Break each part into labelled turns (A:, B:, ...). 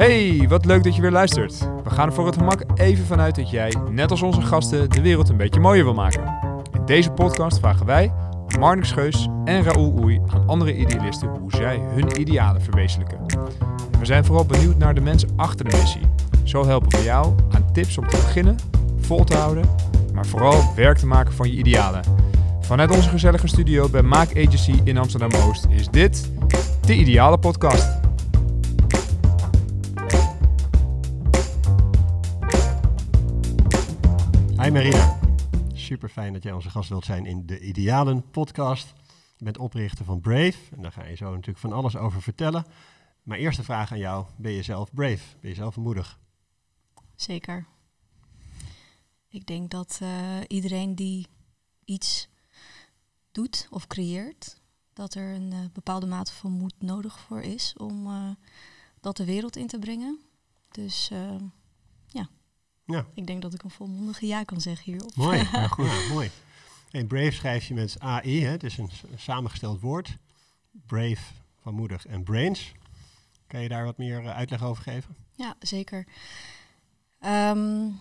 A: Hey, wat leuk dat je weer luistert. We gaan er voor het gemak even vanuit dat jij, net als onze gasten, de wereld een beetje mooier wil maken. In deze podcast vragen wij, Marnix Geus en Raoul Oei, aan andere idealisten hoe zij hun idealen verwezenlijken. En we zijn vooral benieuwd naar de mensen achter de missie. Zo helpen we jou aan tips om te beginnen, vol te houden, maar vooral werk te maken van je idealen. Vanuit onze gezellige studio bij Maak Agency in Amsterdam-Oost is dit de Ideale Podcast.
B: Hi Marina, super fijn dat jij onze gast wilt zijn in de Idealen podcast. Je bent oprichter van Brave en daar ga je zo natuurlijk van alles over vertellen. Maar eerste vraag aan jou, ben je zelf brave? Ben je zelf moedig?
C: Zeker. Ik denk dat uh, iedereen die iets doet of creëert, dat er een uh, bepaalde mate van moed nodig voor is om uh, dat de wereld in te brengen. Dus. Ja, ik denk dat ik een volmondige ja kan zeggen hierop.
B: Mooi, ja, goed, ja, mooi. En brave schrijf je met AI, hè? het is een samengesteld woord. Brave van moedig en brains. Kan je daar wat meer uitleg over geven?
C: Ja, zeker. Um,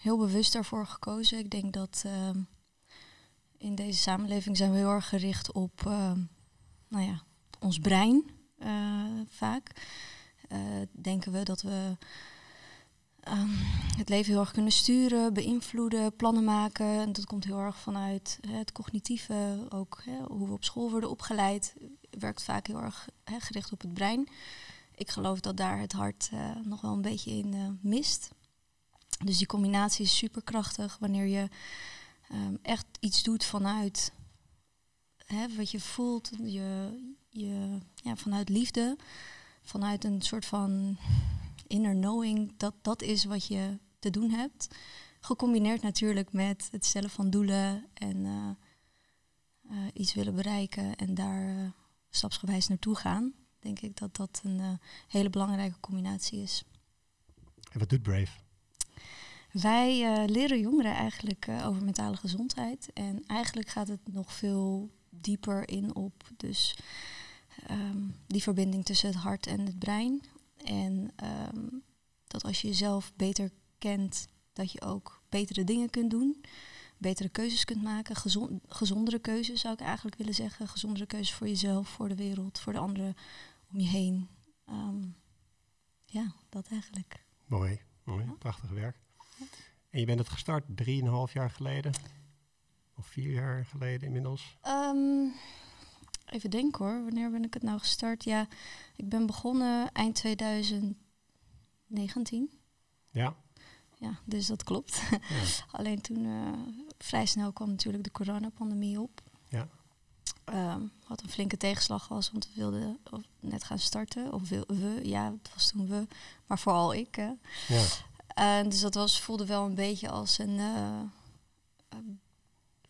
C: heel bewust daarvoor gekozen. Ik denk dat um, in deze samenleving zijn we heel erg gericht op uh, nou ja, ons brein uh, vaak. Uh, denken we dat we um, het leven heel erg kunnen sturen, beïnvloeden, plannen maken. En dat komt heel erg vanuit hè, het cognitieve, ook hè, hoe we op school worden opgeleid. Werkt vaak heel erg hè, gericht op het brein. Ik geloof dat daar het hart nog wel een beetje in mist. Dus die combinatie is superkrachtig wanneer je um, echt iets doet vanuit hè, wat je voelt, je, je, ja, vanuit liefde, vanuit een soort van inner knowing, dat dat is wat je te doen hebt. Gecombineerd natuurlijk met het stellen van doelen en uh, uh, iets willen bereiken en daar uh, stapsgewijs naartoe gaan. Denk ik dat dat een hele belangrijke combinatie is.
B: En wat doet Brave?
C: Wij leren jongeren eigenlijk over mentale gezondheid. En eigenlijk gaat het nog veel dieper in op dus um, die verbinding tussen het hart en het brein. En um, dat als je jezelf beter kent, dat je ook betere dingen kunt doen. Betere keuzes kunt maken. Gezond, gezondere keuzes zou ik eigenlijk willen zeggen. Gezondere keuzes voor jezelf, voor de wereld, voor de anderen om je heen. Um, ja, dat eigenlijk.
B: Mooi, mooi. Ja. Prachtig werk. En je bent het gestart 3,5 jaar geleden? Of vier jaar geleden inmiddels?
C: Um, even denken hoor, wanneer ben ik het nou gestart? Ja, ik ben begonnen eind 2019.
B: Ja.
C: Ja, dus dat klopt. Ja. Alleen toen uh, vrij snel kwam natuurlijk de coronapandemie op.
B: Ja.
C: Um, wat een flinke tegenslag was, want we wilden net gaan starten. Of wil, we, ja, het was toen we, maar vooral ik. Hè.
B: Ja.
C: Uh, dus dat was, voelde wel een beetje als een, uh,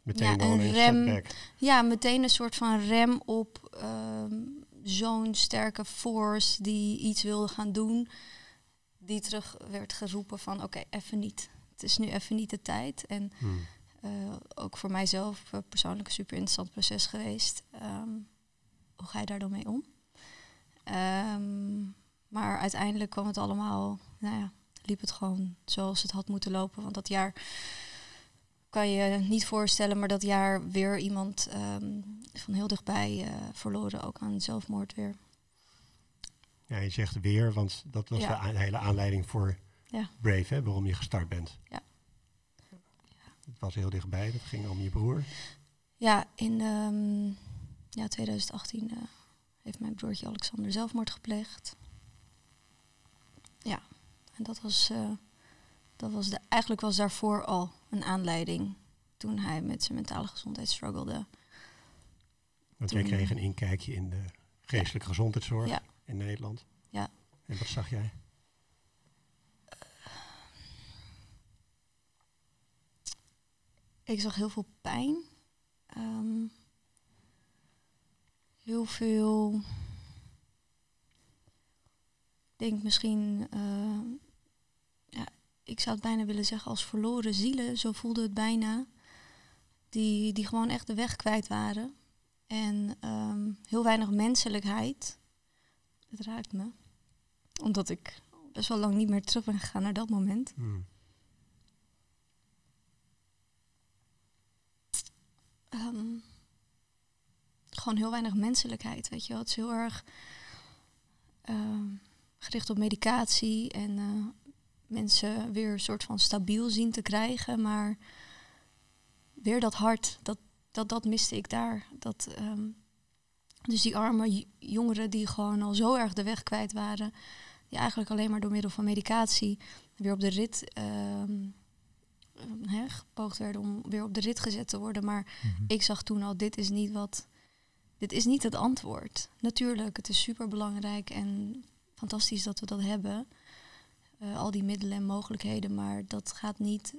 B: meteen
C: ja, een rem. Ja, meteen een soort van rem op um, zo'n sterke force die iets wilde gaan doen. Die terug werd geroepen van oké, okay, even niet. Het is nu even niet de tijd. En
B: hmm.
C: uh, ook voor mijzelf persoonlijk een super interessant proces geweest. Um, hoe ga je daar dan mee om? Um, maar uiteindelijk kwam het allemaal, nou ja, liep het gewoon zoals het had moeten lopen. Want dat jaar kan je niet voorstellen, maar dat jaar weer iemand um, van heel dichtbij uh, verloren, ook aan zelfmoord weer.
B: Ja, je zegt weer, want dat was ja. de hele aanleiding voor
C: ja.
B: Brave, hè, waarom je gestart bent.
C: Ja.
B: Het was heel dichtbij, dat ging om je broer.
C: Ja, in um, ja, 2018 uh, heeft mijn broertje Alexander zelfmoord gepleegd. Ja, en dat was, uh, dat was de, eigenlijk was daarvoor al een aanleiding toen hij met zijn mentale gezondheid struggelde.
B: Want jij kreeg een inkijkje in de geestelijke ja. gezondheidszorg
C: ja.
B: in Nederland.
C: Ja.
B: En wat zag jij?
C: Ik zag heel veel pijn. Um, heel veel. Ik denk misschien. Uh, ja, ik zou het bijna willen zeggen als verloren zielen. Zo voelde het bijna. Die, die gewoon echt de weg kwijt waren. En um, heel weinig menselijkheid. Het raakt me. Omdat ik best wel lang niet meer terug ben gegaan naar dat moment.
B: Hmm.
C: Ehm, gewoon heel weinig menselijkheid, weet je wel. Het is heel erg ehm, gericht op medicatie en eh, mensen weer een soort van stabiel zien te krijgen. Maar weer dat hart, dat, dat, dat miste ik daar. Dat, ehm, dus die arme jongeren die gewoon al zo erg de weg kwijt waren, die eigenlijk alleen maar door middel van medicatie weer op de rit hè, gepoogd werden om weer op de rit gezet te worden. Maar
A: Mhm.
C: ik zag toen al, dit is niet wat. Dit is niet het antwoord. Natuurlijk, het is super belangrijk en fantastisch dat we dat hebben. Eh, al die middelen en mogelijkheden, maar dat gaat niet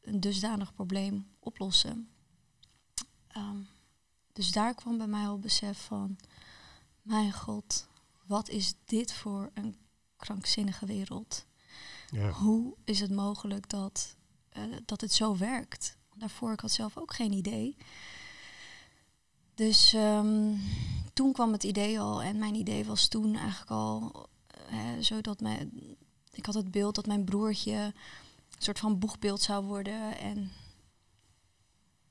C: een dusdanig probleem oplossen. Ehm, dus daar kwam bij mij al besef van, mijn god, wat is dit voor een krankzinnige wereld?
B: Ja.
C: Hoe is het mogelijk dat, eh, dat het zo werkt? Daarvoor ik had zelf ook geen idee. Dus ehm, toen kwam het idee al. En mijn idee was toen eigenlijk al eh, zodat mijn, ik had het beeld dat mijn broertje een soort van boegbeeld zou worden. En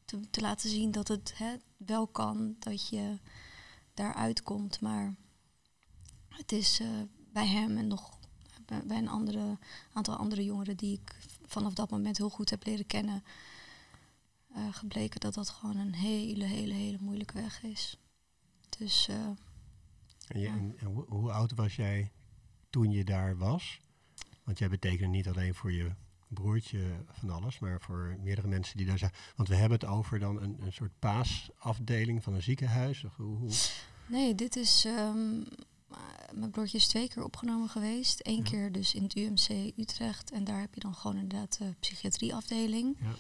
C: te, te laten zien dat het hè, wel kan, dat je daaruit komt. Maar het is eh, bij hem en nog bij, een andere, aantal andere jongeren die ik vanaf dat moment heel goed heb leren kennen, eh, gebleken dat dat gewoon een hele, hele, hele moeilijke weg is. Dus eh,
B: En, je,
C: Ja.
B: en, en hoe, hoe oud was jij toen je daar was? Want jij betekende niet alleen voor je broertje van alles, maar voor meerdere mensen die daar zijn. Want we hebben het over dan een, een soort paasafdeling van een ziekenhuis. Of hoe, hoe?
C: nee, dit is. ehm, eh, mijn broertje is twee keer opgenomen geweest. Eén
B: Ja.
C: keer dus in het UMC Utrecht. En daar heb je dan gewoon inderdaad de psychiatrieafdeling.
B: Ja.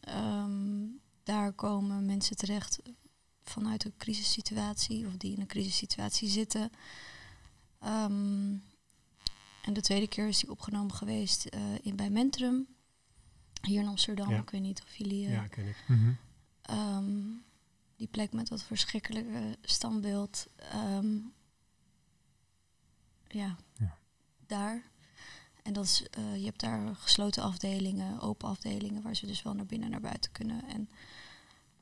C: Ehm, daar komen mensen terecht vanuit een crisissituatie of die in een crisissituatie zitten. Ehm, en de tweede keer is die opgenomen geweest eh, in bij Mentrum, hier in Amsterdam.
B: Ja.
C: Ik weet niet of jullie eh,
B: ja, ken ik.
A: Mhm.
C: Ehm, die plek met dat verschrikkelijke standbeeld. ehm, ja,
A: Ja.
C: daar. En dat is, eh, je hebt daar gesloten afdelingen, open afdelingen, waar ze dus wel naar binnen en naar buiten kunnen. En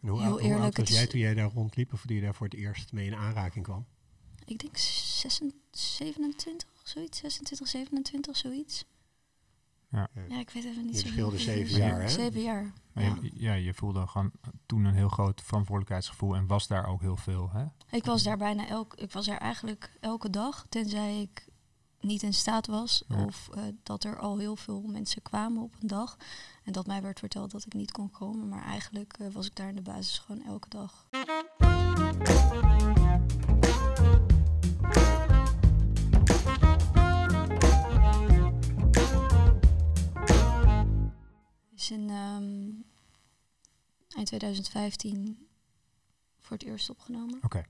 B: En hoe,
C: Heel
B: oud- hoe
C: eerlijk,
B: oud was jij toen jij daar rondliep of toen je daar voor het eerst mee in aanraking kwam?
C: ik denk 26, 27, zoiets, 26, 27, zoiets.
A: Ja.
C: Ja, ik weet even niet
B: Je
C: zo
B: verschilde zeven jaar, hè?
C: Zeven jaar,
A: Maar
C: ja.
A: je, ja, je voelde gewoon toen een heel groot verantwoordelijkheidsgevoel en was daar ook heel veel. Hè?
C: Ik was daar bijna elk, ik was er eigenlijk elke dag, tenzij ik niet in staat was
A: Ja.
C: of eh, dat er al heel veel mensen kwamen op een dag en dat mij werd verteld dat ik niet kon komen, maar eigenlijk eh, was ik daar in de basis gewoon elke dag. Is in ehm, eind 2015 voor het eerst opgenomen.
A: Oké.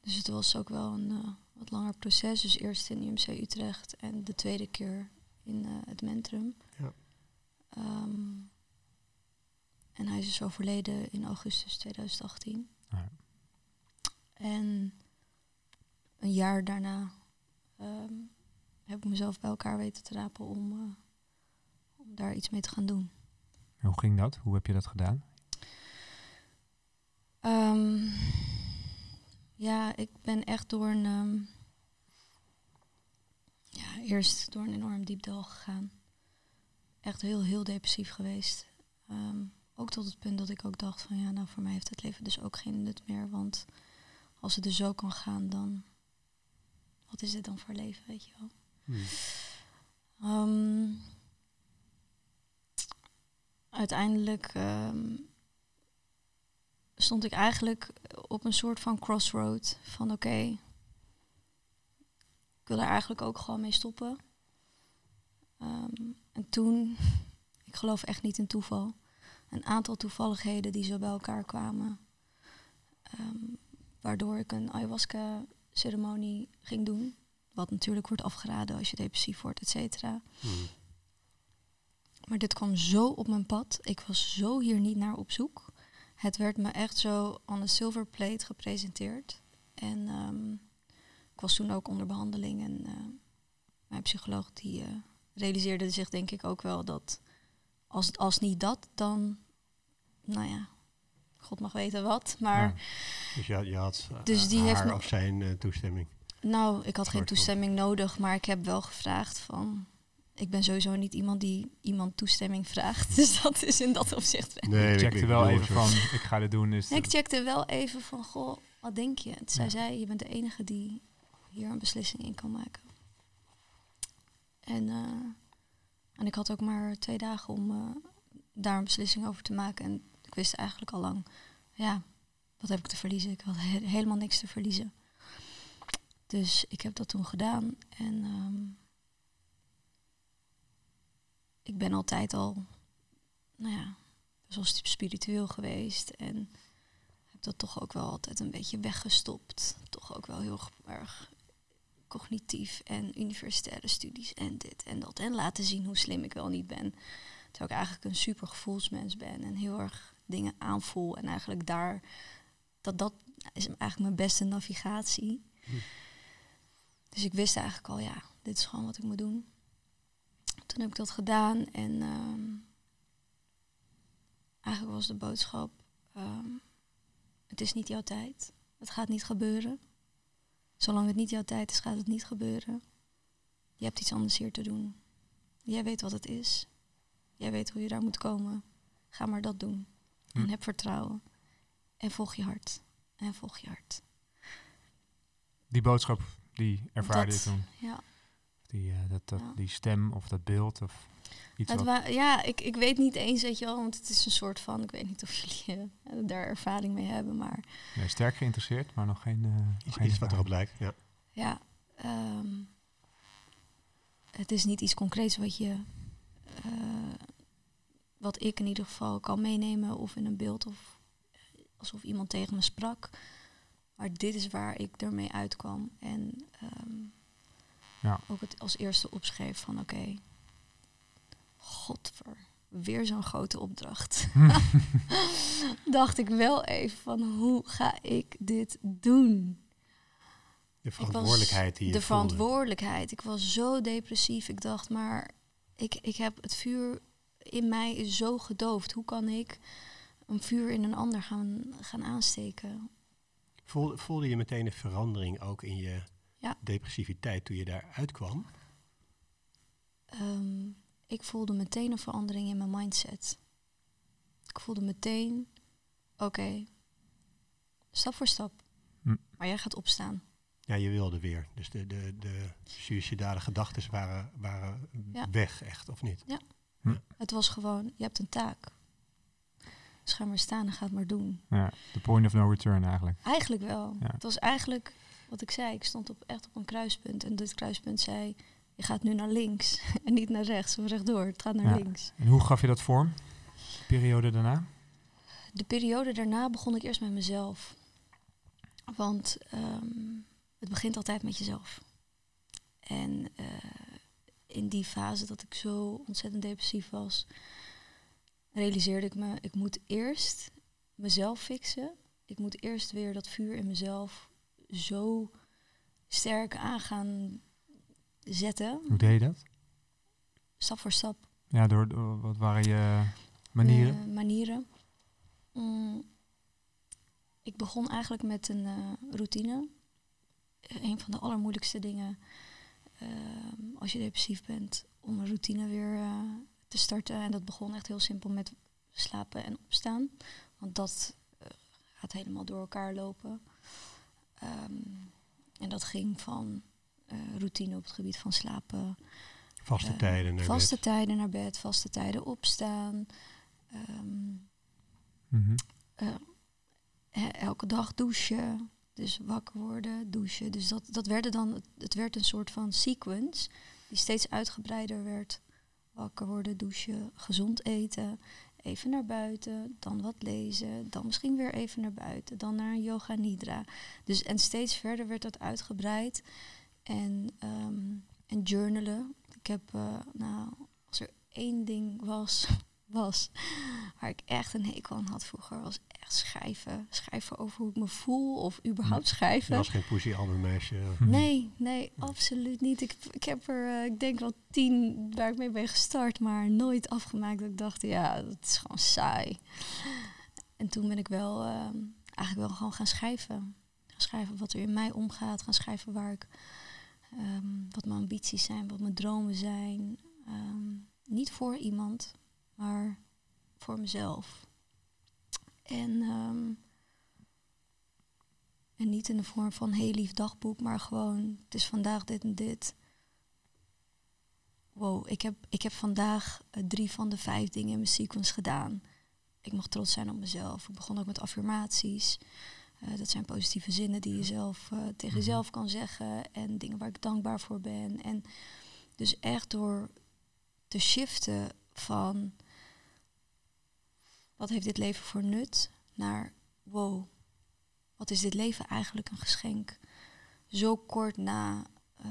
C: Dus het was ook wel een eh, wat langer proces. Dus eerst in UMC Utrecht en de tweede keer in eh, het Mentrum.
B: Ja.
C: Ehm, en hij is dus overleden in augustus 2018.
A: Ja.
C: En een jaar daarna ehm, heb ik mezelf bij elkaar weten te rapen om, eh, om daar iets mee te gaan doen.
A: En Hoe ging dat? Hoe heb je dat gedaan?
C: Ehm, ja, ik ben echt door een. ehm, ja, eerst door een enorm diep dal gegaan. Echt heel, heel depressief geweest. Ehm, ook tot het punt dat ik ook dacht van ja, nou voor mij heeft het leven dus ook geen nut meer. Want als het dus zo kan gaan, dan wat is dit dan voor leven, weet je wel?
B: Hmm.
C: Uiteindelijk ehm, stond ik eigenlijk op een soort van crossroad van oké, ik wil er eigenlijk ook gewoon mee stoppen. Ehm, en toen, ik geloof echt niet in toeval, een aantal toevalligheden die zo bij elkaar kwamen, ehm, waardoor ik een ayahuasca-ceremonie ging doen. Wat natuurlijk wordt afgeraden als je depressief wordt, et cetera.
B: Hmm.
C: Maar dit kwam zo op mijn pad. Ik was zo hier niet naar op zoek. Het werd me echt zo on a silver plate gepresenteerd. En ehm, ik was toen ook onder behandeling. En eh, mijn psycholoog die eh, realiseerde zich denk ik ook wel dat als, als niet dat, dan, nou ja, God mag weten wat. Maar
A: Ja.
B: Dus je, je had eh,
C: Dus die
B: haar
C: heeft
B: of zijn toestemming.
C: nou, ik had geen toestemming nodig, maar ik heb wel gevraagd van... Ik ben sowieso niet iemand die iemand toestemming vraagt. Dus dat is in dat opzicht wel.
B: Nee,
A: ik checkte wel even van, ik ga dit doen. Dus
C: Ik checkte wel even van, goh, wat denk je? Toen zei
A: Ja.
C: zij, je bent de enige die hier een beslissing in kan maken. En, eh, en ik had ook maar twee dagen om eh, daar een beslissing over te maken. En ik wist eigenlijk al lang, ja, wat heb ik te verliezen? Ik had he- helemaal niks te verliezen. Dus ik heb dat toen gedaan. En ehm, ik ben altijd al, nou ja, best wel spiritueel geweest. En heb dat toch ook wel altijd een beetje weggestopt. Toch ook wel heel erg cognitief en universitaire studies en dit en dat. En laten zien hoe slim ik wel niet ben. Terwijl ik eigenlijk een super gevoelsmens ben en heel erg dingen aanvoel. En eigenlijk daar, dat, dat is eigenlijk mijn beste navigatie.
B: Hm.
C: Dus ik wist eigenlijk al, ja, dit is gewoon wat ik moet doen. Toen heb ik dat gedaan en ehm, eigenlijk was de boodschap, ehm, het is niet jouw tijd. Het gaat niet gebeuren. Zolang het niet jouw tijd is, gaat het niet gebeuren. Je hebt iets anders hier te doen. Jij weet wat het is. Jij weet hoe je daar moet komen. Ga maar dat doen. En
A: Hm.
C: heb vertrouwen. En volg je hart. En volg je hart.
A: die boodschap, die ervaarde
C: Dat-
A: je toen.
C: Ja.
A: Die, eh, dat, dat,
C: Ja.
A: die stem of dat beeld of iets
C: Het
A: wat...
C: ja, ik, ik weet niet eens, weet je wel, want het is een soort van, ik weet niet of jullie eh, daar ervaring mee hebben, maar
A: Nee, sterk geïnteresseerd, maar nog geen... eh,
B: Iets,
A: geen
B: iets wat erop lijkt. Ja.
C: ja, ehm, het is niet iets concreets wat je, eh, wat ik in ieder geval kan meenemen of in een beeld of alsof iemand tegen me sprak. Maar dit is waar ik ermee uitkwam en ehm,
A: Ja.
C: ook het als eerste opschreef van oké, godver, weer zo'n grote opdracht. Dacht ik wel even van hoe ga ik dit doen?
B: De verantwoordelijkheid die je
C: de
B: voelde.
C: verantwoordelijkheid. Ik was zo depressief. Ik dacht, maar ik, ik heb het vuur in mij is zo gedoofd. Hoe kan ik een vuur in een ander gaan, gaan aansteken?
B: Voelde, voelde je meteen een verandering ook in je
C: Ja.
B: depressiviteit toen je daar uitkwam?
C: Ehm, ik voelde meteen een verandering in mijn mindset. Ik voelde meteen, oké, stap voor stap.
A: Hm.
C: Maar jij gaat opstaan.
B: Ja, je wilde weer. Dus de, de, de suïcidale gedachten waren, waren
C: Ja.
B: weg, echt, of niet?
C: Het was gewoon, je hebt een taak. Dus ga maar staan en ga het maar doen.
A: Ja, de point of no return eigenlijk.
C: Eigenlijk wel.
A: Ja.
C: Het was eigenlijk wat ik zei. Ik stond op, echt op een kruispunt. En dit kruispunt zei, je gaat nu naar links. en niet naar rechts of rechtdoor. Het gaat naar
A: Ja.
C: links.
A: En hoe gaf je dat vorm? De periode daarna?
C: De periode daarna begon ik eerst met mezelf. Want ehm, het begint altijd met jezelf. En eh, in die fase dat ik zo ontzettend depressief was, realiseerde ik me, ik moet eerst mezelf fixen. Ik moet eerst weer dat vuur in mezelf zo sterk aan gaan zetten,
A: Hoe deed je dat?
C: stap voor stap.
A: Ja, door, door- wat waren je manieren?
C: Eh, manieren. Mm, ik begon eigenlijk met een eh, routine. Eh, een van de allermoeilijkste dingen als je depressief bent, om een routine weer te starten. En dat begon echt heel simpel met slapen en opstaan. Want dat gaat helemaal door elkaar lopen. Ehm, en dat ging van eh, routine op het gebied van slapen,
B: Vaste
C: eh,
B: tijden naar
C: vaste
B: bed.
C: tijden naar bed, vaste tijden opstaan. Ehm,
A: Mhm.
C: eh, elke dag douchen. Dus wakker worden, douchen. Dus dat, dat werd dan, het werd een soort van sequence die steeds uitgebreider werd. Wakker worden, douchen, gezond eten, even naar buiten, dan wat lezen, dan misschien weer even naar buiten, dan naar een yoga nidra. Dus en steeds verder werd dat uitgebreid. En, ehm, en journalen. Ik heb, eh, nou, als er één ding was, was waar ik echt een hekel aan had vroeger, was echt schrijven. Schrijven over hoe ik me voel of überhaupt schrijven.
B: Je was geen poesie meisje.
C: Nee, nee, absoluut niet. Ik, ik heb er, eh, ik denk wel tien waar ik mee ben gestart, maar nooit afgemaakt. Dat ik dacht, ja, dat is gewoon saai. En toen ben ik wel ehm, eigenlijk wel gewoon gaan schrijven. Gaan schrijven wat er in mij omgaat. Gaan schrijven waar ik, ehm, wat mijn ambities zijn, wat mijn dromen zijn. Ehm, niet voor iemand, maar voor mezelf. En, en niet in de vorm van heel lief dagboek, maar gewoon, het is vandaag dit en dit. Wow, ik heb, ik heb vandaag eh, drie van de vijf dingen in mijn sequence gedaan ik mag trots zijn op mezelf. Ik begon ook met affirmaties. Uh, dat zijn positieve zinnen die je zelf uh, tegen mhm. jezelf kan zeggen. En dingen waar ik dankbaar voor ben. En dus echt door te shiften van wat heeft dit leven voor nut naar wow, wat is dit leven eigenlijk een geschenk? Zo kort na uh,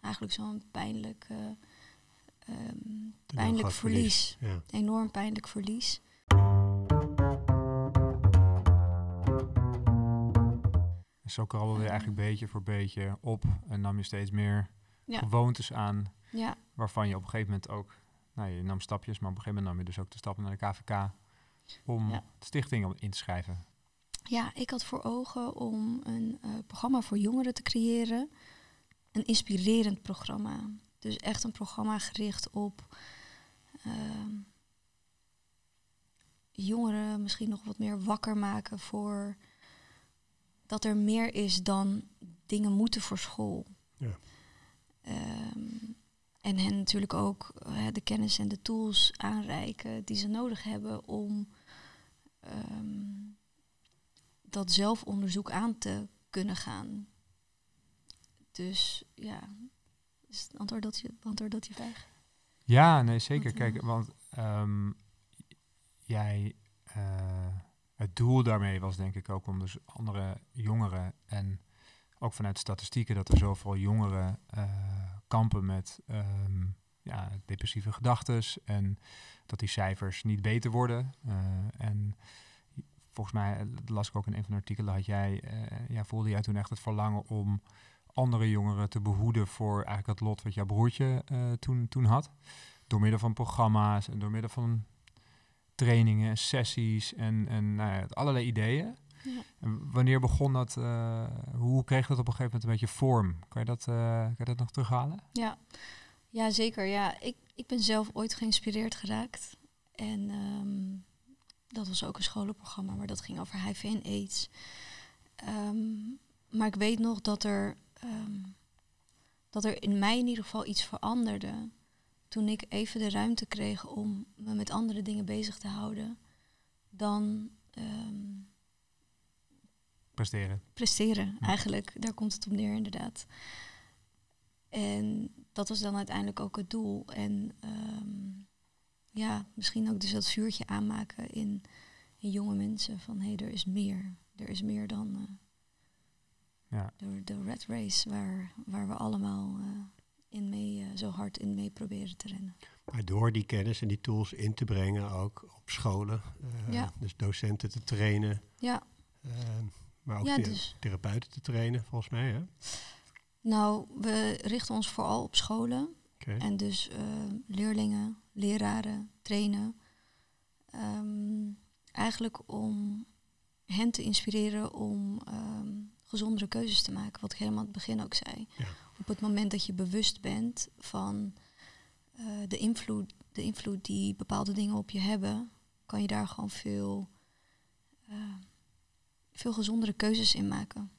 C: eigenlijk zo'n pijnlijk, um, pijnlijk verlies. verlies. Ja. Enorm pijnlijk verlies.
A: zo krabbelde je eigenlijk beetje voor beetje op en nam je steeds meer gewoontes aan. Ja. Waarvan je op een gegeven moment ook, nou je nam stapjes, maar op een gegeven moment nam je dus ook de stappen naar de KVK om ja. stichting in te schrijven.
C: Ja, ik had voor ogen om een uh, programma voor jongeren te creëren. Een inspirerend programma. Dus echt een programma gericht op uh, jongeren misschien nog wat meer wakker maken voor dat er meer is dan dingen moeten voor school. Ja. Ehm, en hen natuurlijk ook uh, de kennis en de tools aanreiken die ze nodig hebben om um, dat zelfonderzoek aan te kunnen gaan. Dus ja, is het antwoord dat je, antwoord dat je vraag?
A: Ja, nee, zeker. Kijk, want um, jij. Uh, het doel daarmee was denk ik ook om dus andere jongeren en ook vanuit statistieken dat er zoveel jongeren uh, kampen met um, ja, depressieve gedachten en dat die cijfers niet beter worden. Uh, en volgens mij las ik ook in een van de artikelen, had jij, uh, ja, voelde jij toen echt het verlangen om andere jongeren te behoeden voor eigenlijk het lot wat jouw broertje toen, toen had. Door middel van programma's en door middel van trainingen, sessies en, en nou ja, allerlei ideeën. Ja. Wanneer begon dat? Uh, hoe kreeg dat op een gegeven moment een beetje vorm? Kan je dat, uh, kan je dat nog terughalen?
C: Ja, ja zeker. Ja, ik, ik ben zelf ooit geïnspireerd geraakt. En um, dat was ook een scholenprogramma, maar dat ging over HIV en AIDS. Um, maar ik weet nog dat er, um, dat er in mij in ieder geval iets veranderde toen ik even de ruimte kreeg om me met andere dingen bezig te houden, dan.
A: Presteren.
C: Presteren, eigenlijk. Daar komt het op neer, inderdaad. En dat was dan uiteindelijk ook het doel. En um, ja, misschien ook dus dat vuurtje aanmaken in, in jonge mensen van hé, hey, er is meer. Er is meer dan uh, ja. de, de red race waar, waar we allemaal uh, in mee, uh, zo hard in mee proberen te rennen.
B: Maar door die kennis en die tools in te brengen, ook op scholen, uh, ja. dus docenten te trainen, ja. Uh, maar ook ja, dus. therapeuten te trainen, volgens mij. Hè?
C: Nou, we richten ons vooral op scholen. Okay. En dus leerlingen, leraren, trainen. Um, eigenlijk om hen te inspireren om um, gezondere keuzes te maken, wat ik helemaal aan het begin ook zei. Ja op het moment dat je bewust bent van uh, de, invloed, de invloed die bepaalde dingen op je hebben, kan je daar gewoon veel, uh, veel gezondere keuzes in maken.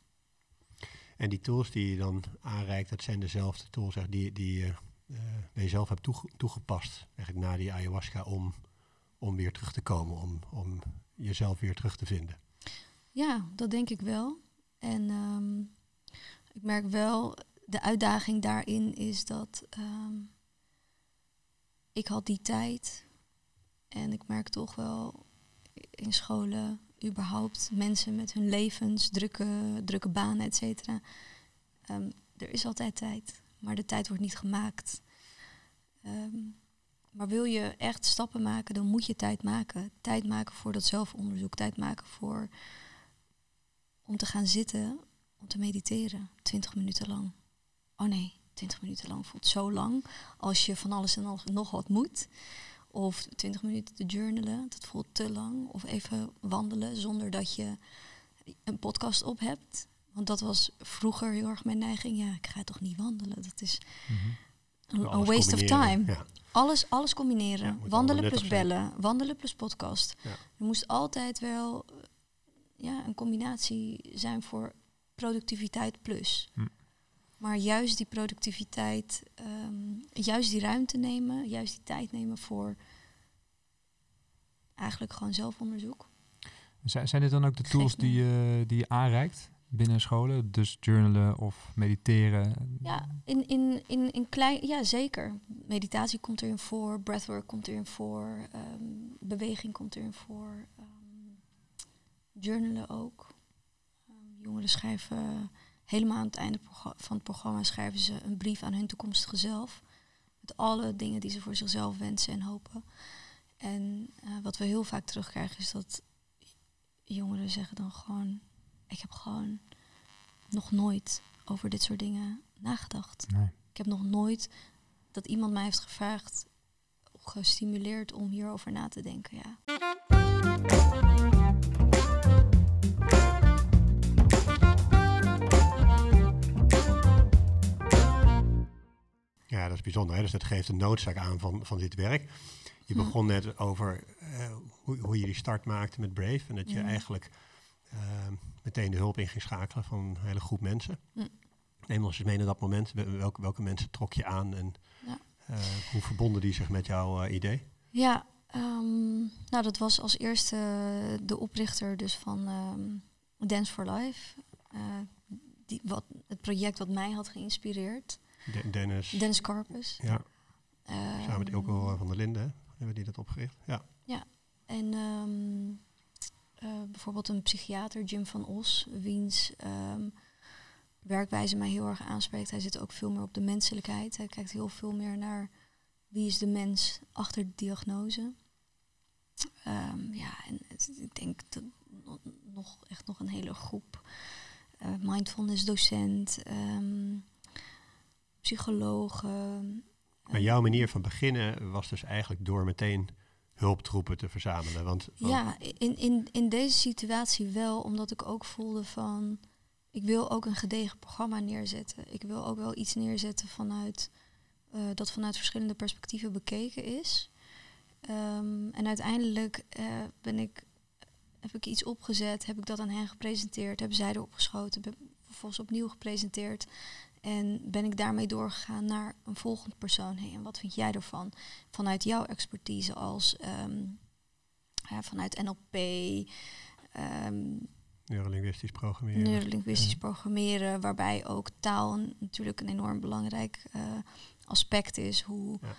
B: En die tools die je dan aanreikt, dat zijn dezelfde tools die, die uh, je zelf hebt toegepast, eigenlijk na die ayahuasca, om, om weer terug te komen, om, om jezelf weer terug te vinden.
C: Ja, dat denk ik wel. En um, ik merk wel, de uitdaging daarin is dat um, ik had die tijd en ik merk toch wel in scholen überhaupt mensen met hun levens, drukke, drukke banen, et cetera. Um, er is altijd tijd, maar de tijd wordt niet gemaakt. Um, Maar wil je echt stappen maken, dan moet je tijd maken. Tijd maken voor dat zelfonderzoek. Tijd maken voor om te gaan zitten, om te mediteren. 20 minuten lang. Oh nee, 20 minuten lang voelt zo lang. Als je van alles en nog wat moet. Of 20 minuten te journalen, dat voelt te lang. Of even wandelen zonder dat je een podcast op hebt. Want dat was vroeger heel erg mijn neiging. Ja, ik ga toch niet wandelen. Dat is een, een waste of time.
B: Ja.
C: Alles, alles combineren.
B: Ja,
C: wandelen plus bellen. Wandelen plus podcast.
B: Ja.
C: Er moest altijd wel ja, een combinatie zijn voor productiviteit plus.
A: Hm.
C: Maar juist die productiviteit, ehm, juist die ruimte nemen, juist die tijd nemen voor eigenlijk gewoon zelfonderzoek.
A: Zijn, dit dan ook de tools die je, die je aanreikt binnen scholen? Dus journalen of mediteren?
C: Ja, in, in, in, in klein, ja, zeker. Meditatie komt erin voor, breathwork komt erin voor, ehm, beweging komt erin voor, ehm, journalen ook. Ehm, jongeren schrijven helemaal aan het einde van het programma schrijven ze een brief aan hun toekomstige zelf. Met alle dingen die ze voor zichzelf wensen en hopen. En eh, wat we heel vaak terugkrijgen is dat jongeren zeggen dan gewoon, ik heb gewoon nog nooit over dit soort dingen nagedacht.
A: Nee.
C: Ik heb nog nooit dat iemand mij heeft gevraagd of gestimuleerd om hierover na te denken. Ja.
B: Ja, dat is bijzonder. Hè? Dus dat geeft een noodzaak aan van, van dit werk. Je
C: Ja.
B: begon net over eh, hoe, hoe je die start maakte met Brave. En dat je
C: Ja.
B: eigenlijk eh, meteen de hulp in ging schakelen van een hele groep mensen.
C: Ja.
B: Neem ons eens mee naar dat moment. Wel- Welke, welke mensen trok je aan en
C: Ja.
B: eh, hoe verbonden die zich met jouw idee?
C: Ja, ehm, nou dat was als eerste de oprichter dus van ehm, Dance for Life. Die, wat, het project wat mij had geïnspireerd.
B: De- Dennis,
C: Dennis Carpus.
B: ja, samen met
C: Ehm,
B: Ilko van der Linden? Hebben die dat opgericht. Ja,
C: En ehm, eh, bijvoorbeeld een psychiater, Jim van Os, wiens ehm, werkwijze mij heel erg aanspreekt. Hij zit ook veel meer op de menselijkheid. Hij kijkt heel veel meer naar wie is de mens achter de diagnose. Ehm, ja, en ik denk nog echt nog een hele groep. eh, mindfulness docent, ehm, psychologen.
B: Maar jouw manier van beginnen was dus eigenlijk door meteen hulptroepen te verzamelen. Want
C: Ja, in, in, in deze situatie wel, omdat ik ook voelde van, ik wil ook een gedegen programma neerzetten. Ik wil ook wel iets neerzetten vanuit, eh, dat vanuit verschillende perspectieven bekeken is. Ehm, en uiteindelijk eh, ben ik, heb ik iets opgezet, heb ik dat aan hen gepresenteerd, hebben zij erop geschoten, ben vervolgens opnieuw gepresenteerd. En ben ik daarmee doorgegaan naar een volgend persoon. Hey, en wat vind jij ervan? Vanuit jouw expertise als ehm, ja, vanuit NLP, ehm
B: neurolinguistisch programmeren.
C: neurolinguistisch
B: Ja.
C: programmeren, waarbij ook taal natuurlijk een enorm belangrijk eh, aspect is. Hoe,
B: Ja.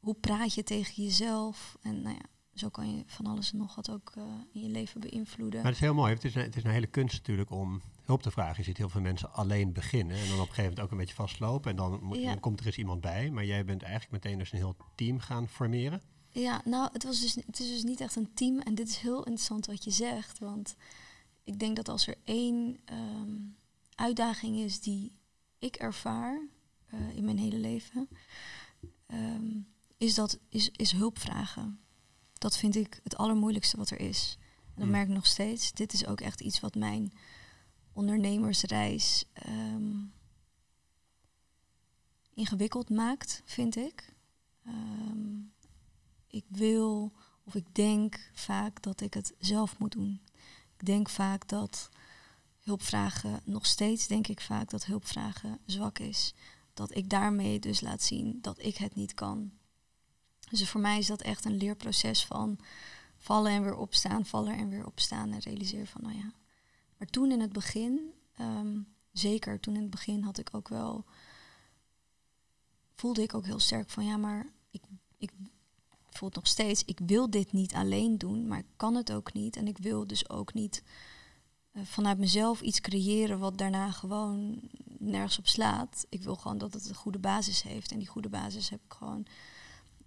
C: hoe praat je tegen jezelf? En nou ja, zo kan je van alles en nog wat ook eh, in je leven beïnvloeden.
B: Maar het is heel mooi. Het is, een, het is een hele kunst natuurlijk om hulp te vragen. Je ziet heel veel mensen alleen beginnen en dan op een gegeven moment ook een beetje vastlopen. En dan, moet,
C: Ja.
B: dan komt er eens iemand bij. Maar jij bent eigenlijk meteen dus een heel team gaan formeren.
C: Ja, nou, het, was dus, het is dus niet echt een team. En dit is heel interessant wat je zegt. Want ik denk dat als er één ehm, uitdaging is die ik ervaar eh, in mijn hele leven, ehm, is dat is, is hulp vragen. Dat vind ik het allermoeilijkste wat er is. En dat
B: Hmm.
C: merk ik nog steeds. Dit is ook echt iets wat mijn ondernemersreis ehm, ingewikkeld maakt, vind ik. Ehm, ik wil of ik denk vaak dat ik het zelf moet doen. Ik denk vaak dat hulpvragen, nog steeds denk ik vaak dat hulpvragen zwak is. Dat ik daarmee dus laat zien dat ik het niet kan. Dus voor mij is dat echt een leerproces van vallen en weer opstaan, vallen en weer opstaan en realiseren van nou ja. Maar toen in het begin, ehm, zeker toen in het begin had ik ook wel, voelde ik ook heel sterk van ja, maar ik, ik voel het nog steeds, ik wil dit niet alleen doen, maar ik kan het ook niet. En ik wil dus ook niet eh, vanuit mezelf iets creëren wat daarna gewoon nergens op slaat. Ik wil gewoon dat het een goede basis heeft. En die goede basis heb ik gewoon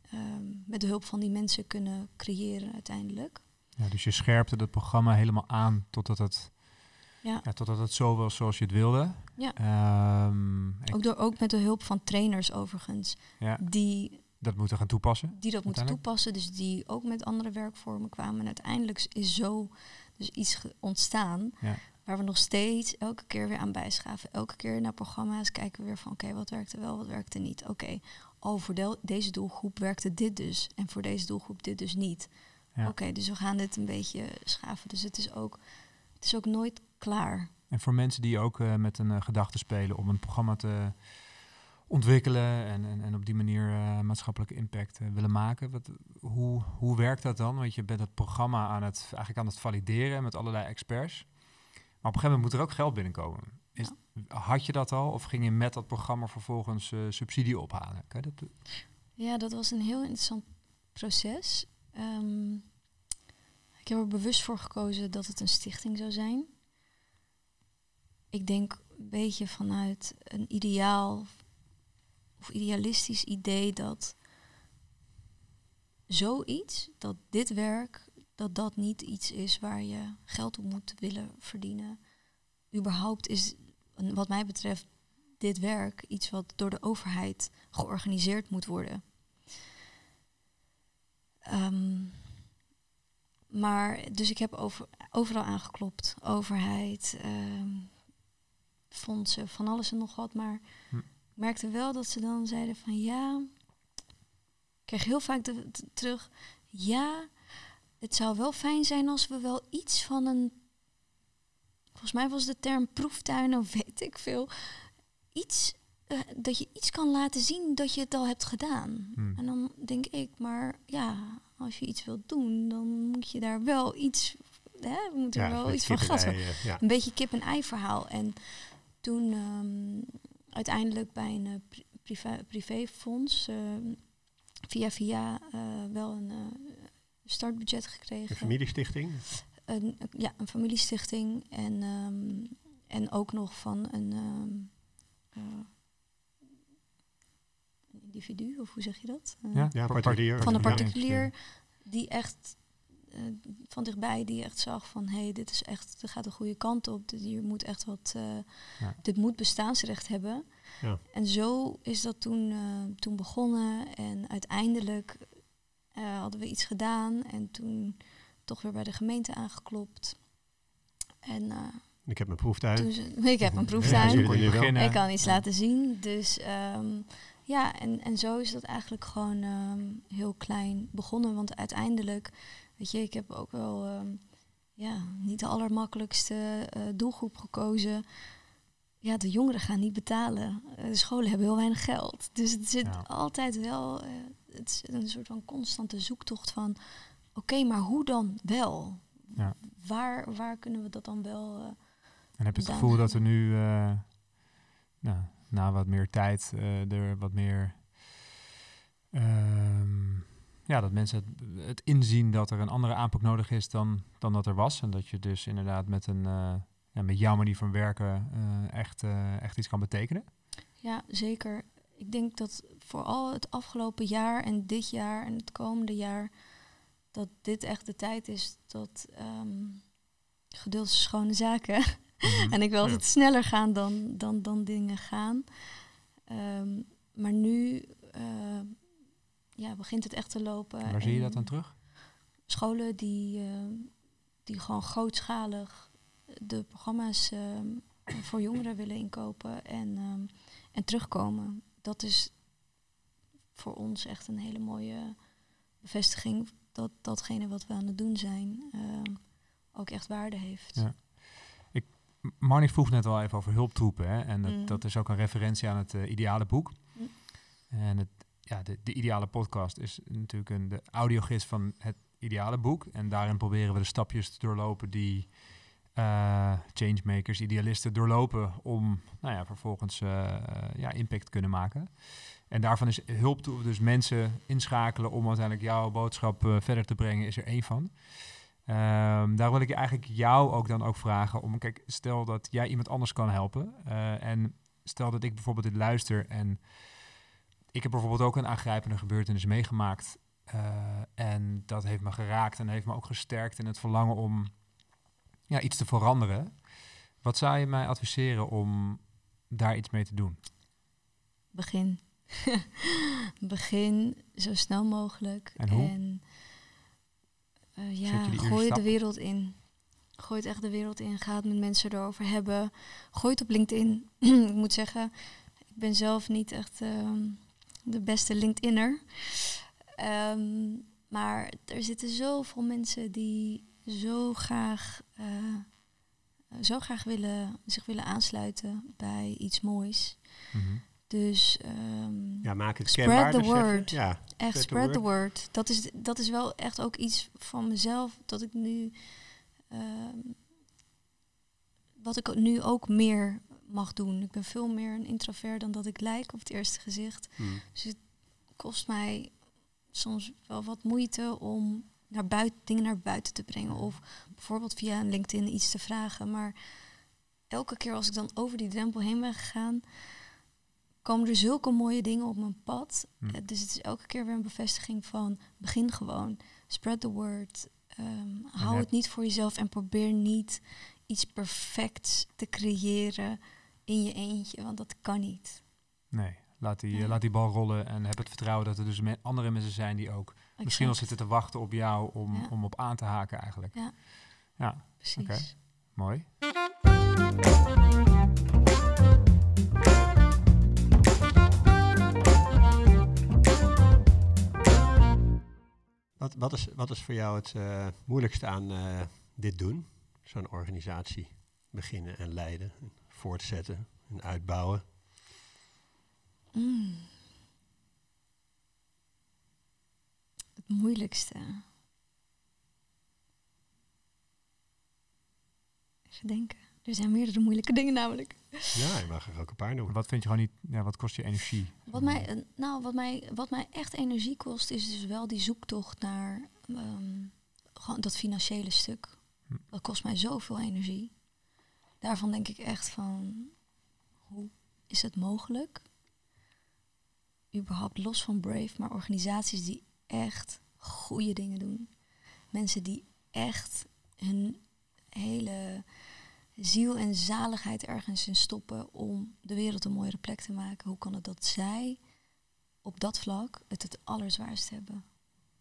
C: ehm, met de hulp van die mensen kunnen creëren uiteindelijk.
A: Ja, dus je scherpte het programma helemaal aan totdat het,
C: Ja.
A: ja, totdat het zo was zoals je het wilde.
C: Ja.
A: Ehm,
C: Ook, door, ook met de hulp van trainers overigens,
A: ja,
C: die,
A: dat moeten gaan toepassen.
C: die dat moeten toepassen. Dus die ook met andere werkvormen kwamen. En uiteindelijk is zo dus iets ontstaan
A: Ja.
C: waar we nog steeds elke keer weer aan bijschaven. Elke keer naar programma's kijken we weer van oké, wat werkte wel, wat werkte niet. Oké, oh, voor deze doelgroep werkte dit dus. En voor deze doelgroep dit dus niet.
A: Ja.
C: Oké, dus we gaan dit een beetje schaven. Dus het is ook, het is ook nooit klaar.
A: En voor mensen die ook eh, met een eh, gedachte spelen om een programma te ontwikkelen en, en, en op die manier eh, maatschappelijke impact willen maken. Wat, hoe, hoe werkt dat dan? Want je bent het programma aan het, eigenlijk aan het valideren met allerlei experts. Maar op een gegeven moment moet er ook geld binnenkomen. Is, Had je dat al of ging je met dat programma vervolgens subsidie ophalen? Kan je dat,
C: Ja, dat was een heel interessant proces. Ehm, ik heb er bewust voor gekozen dat het een stichting zou zijn. Ik denk een beetje vanuit een ideaal of idealistisch idee dat zoiets, dat dit werk, dat dat niet iets is waar je geld op moet willen verdienen. Überhaupt is, wat mij betreft, dit werk iets wat door de overheid georganiseerd moet worden. Ehm, maar, dus ik heb over, overal aangeklopt. Overheid, ehm, fondsen, van alles en nog wat. Maar
A: Hm.
C: ik merkte wel dat ze dan zeiden van ja... Ik kreeg heel vaak de- terug... Ja, het zou wel fijn zijn als we wel iets van een... Volgens mij was de term proeftuin of weet ik veel. Iets, eh, dat je iets kan laten zien dat je het al hebt gedaan.
A: Hmm.
C: En dan denk ik, maar ja, als je iets wilt doen, dan moet je daar wel iets... Hè, we moeten er wel iets van
B: kip en
C: gas
B: ei, eh, ja.
C: een beetje kip-en-ei verhaal. En toen ehm, uiteindelijk bij een eh, pri- privé, privéfonds ehm, via via eh, wel een eh, startbudget gekregen.
B: Een familiestichting.
C: Een, ja, een familiestichting en, ehm, en ook nog van een, ehm, eh, een individu, of hoe zeg je dat? Eh,
A: ja,
B: Ja,
A: par-
B: particulier.
C: van een particulier die echt eh, van dichtbij die echt zag van hé, hey, dit is echt, dit gaat de goede kant op. Dit, hier moet echt wat, eh,
A: Ja.
C: dit moet bestaansrecht hebben.
B: Ja.
C: En zo is dat toen, eh, toen begonnen en uiteindelijk eh, hadden we iets gedaan en toen toch weer bij de gemeente aangeklopt. En eh,
B: Ik heb mijn proeftuin.
C: ze, ik heb een
B: Ja,
C: proeftuin. Ik kan iets laten zien. Dus ehm, ja, en, en zo is dat eigenlijk gewoon ehm, heel klein begonnen. Want uiteindelijk, weet je, ik heb ook wel ehm, ja, niet de allermakkelijkste eh, doelgroep gekozen. Ja, de jongeren gaan niet betalen. Eh, de scholen hebben heel weinig geld. Dus het zit
A: Ja.
C: altijd wel, eh, het is een soort van constante zoektocht van, oké, maar hoe dan wel?
A: Ja.
C: Waar, waar kunnen we dat dan wel... eh,
A: En heb je het gevoel dat er nu, nou, na wat meer tijd, eh, er wat meer, ehm, ja, dat mensen het, inzien dat er een andere aanpak nodig is dan, dan dat er was. En dat je dus inderdaad met, een, eh, ja, met jouw manier van werken eh, echt, echt iets kan betekenen?
C: Ja, zeker. Ik denk dat vooral het afgelopen jaar en dit jaar en het komende jaar, dat dit echt de tijd is dat ehm geduld is schone zaken.
A: Mhm.
C: en ik wil
B: Ja.
C: altijd sneller gaan dan, dan, dan dingen gaan. Ehm, maar nu eh, ja, begint het echt te lopen.
A: Waar zie je dat dan terug?
C: Scholen die, ehm, die gewoon grootschalig de programma's ehm, voor jongeren willen inkopen en, ehm, en terugkomen. Dat is voor ons echt een hele mooie bevestiging dat datgene wat we aan het doen zijn ehm, ook echt waarde heeft.
A: Ja. M- Marnie vroeg net al even over hulptroepen. Hè? En dat,
C: Mm.
A: dat is ook een referentie aan het eh, ideale boek.
C: Mm.
A: En het, ja, de, de ideale podcast is natuurlijk een, de audiogids van het ideale boek. En daarin proberen we de stapjes te doorlopen die eh, changemakers, idealisten doorlopen om nou ja, vervolgens eh, ja, impact te kunnen maken. En daarvan is hulp, toe- dus mensen inschakelen om uiteindelijk jouw boodschap verder te brengen, is er één van. Ehm, daar wil ik eigenlijk jou ook dan ook vragen om, kijk, stel dat jij iemand anders kan helpen eh, en stel dat ik bijvoorbeeld dit luister en ik heb bijvoorbeeld ook een aangrijpende gebeurtenis meegemaakt. eh, en dat heeft me geraakt en heeft me ook gesterkt in het verlangen om ja, iets te veranderen. Wat zou je mij adviseren om daar iets mee te doen?
C: Begin. Begin zo snel mogelijk.
A: En hoe? Zet
C: ja, gooi de wereld in. Gooi het echt de wereld in. Ga het met mensen erover hebben. Gooi het op LinkedIn. ik moet zeggen, ik ben zelf niet echt ehm, de beste LinkedInner. Ehm, maar er zitten zoveel mensen die zo graag, eh, zo graag willen, zich willen aansluiten bij iets moois.
A: Mhm.
C: Dus ehm,
B: Ja, maak het
C: Spread
B: kenbaar.
C: the
B: dus je.
C: word.
B: Ja,
C: echt spread the
B: word.
C: word. Dat is, dat is wel echt ook iets van mezelf dat ik nu. ehm, wat ik nu ook meer mag doen. Ik ben veel meer een introvert dan dat ik lijk op het eerste gezicht.
B: Hmm.
C: Dus het kost mij soms wel wat moeite om naar buiten, dingen naar buiten te brengen. Of bijvoorbeeld via een LinkedIn iets te vragen. Maar elke keer als ik dan over die drempel heen ben gegaan, komen er zulke mooie dingen op mijn pad.
A: Hm.
C: Eh, Dus het is elke keer weer een bevestiging van begin gewoon. Spread the word. Ehm, hou
A: heb-
C: het niet voor jezelf en probeer niet iets perfects te creëren in je eentje, want dat kan niet.
A: Nee, laat die,
C: Ja.
A: laat die bal rollen en heb het vertrouwen dat er dus me- andere mensen zijn die ook misschien wel
C: Exact.
A: zitten te wachten op jou om,
C: Ja.
A: om op aan te haken eigenlijk.
C: Ja.
A: Ja,
C: Precies.
A: Oké. mooi.
B: Wat, wat, is, wat is voor jou het eh, moeilijkste aan eh, dit doen? Zo'n organisatie beginnen en leiden, en voortzetten en uitbouwen.
C: Mm. Het moeilijkste. Even denken. Er zijn meerdere moeilijke dingen namelijk.
B: Ja, je mag er ook een paar noemen.
A: Wat vind je gewoon niet, ja, wat kost je energie?
C: Wat mij, eh, nou, wat, mij, wat mij echt energie kost, is dus wel die zoektocht naar ehm, gewoon dat financiële stuk.
A: Hm.
C: Dat kost mij zoveel energie. Daarvan denk ik echt van, hoe is het mogelijk? Überhaupt los van Brave, maar organisaties die echt goede dingen doen. Mensen die echt hun hele ziel en zaligheid ergens in stoppen om de wereld een mooiere plek te maken. Hoe kan het dat zij op dat vlak het het allerzwaarst hebben?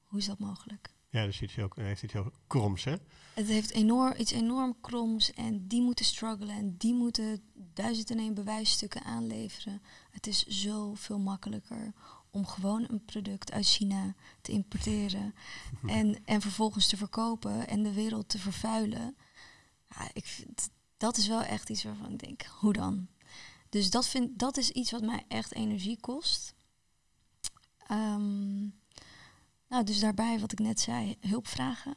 C: Hoe is dat mogelijk?
B: Ja, dus iets heel, hij heeft iets heel kroms, hè?
C: Het heeft enorm, iets enorm kroms en die moeten struggelen en die moeten duizend en één bewijsstukken aanleveren. Het is zoveel makkelijker om gewoon een product uit China te importeren en, en vervolgens te verkopen en de wereld te vervuilen. Ja, ik vind, dat is wel echt iets waarvan ik denk, hoe dan? Dus dat, vind, dat is iets wat mij echt energie kost. Ehm, nou, dus daarbij wat ik net zei, hulp vragen.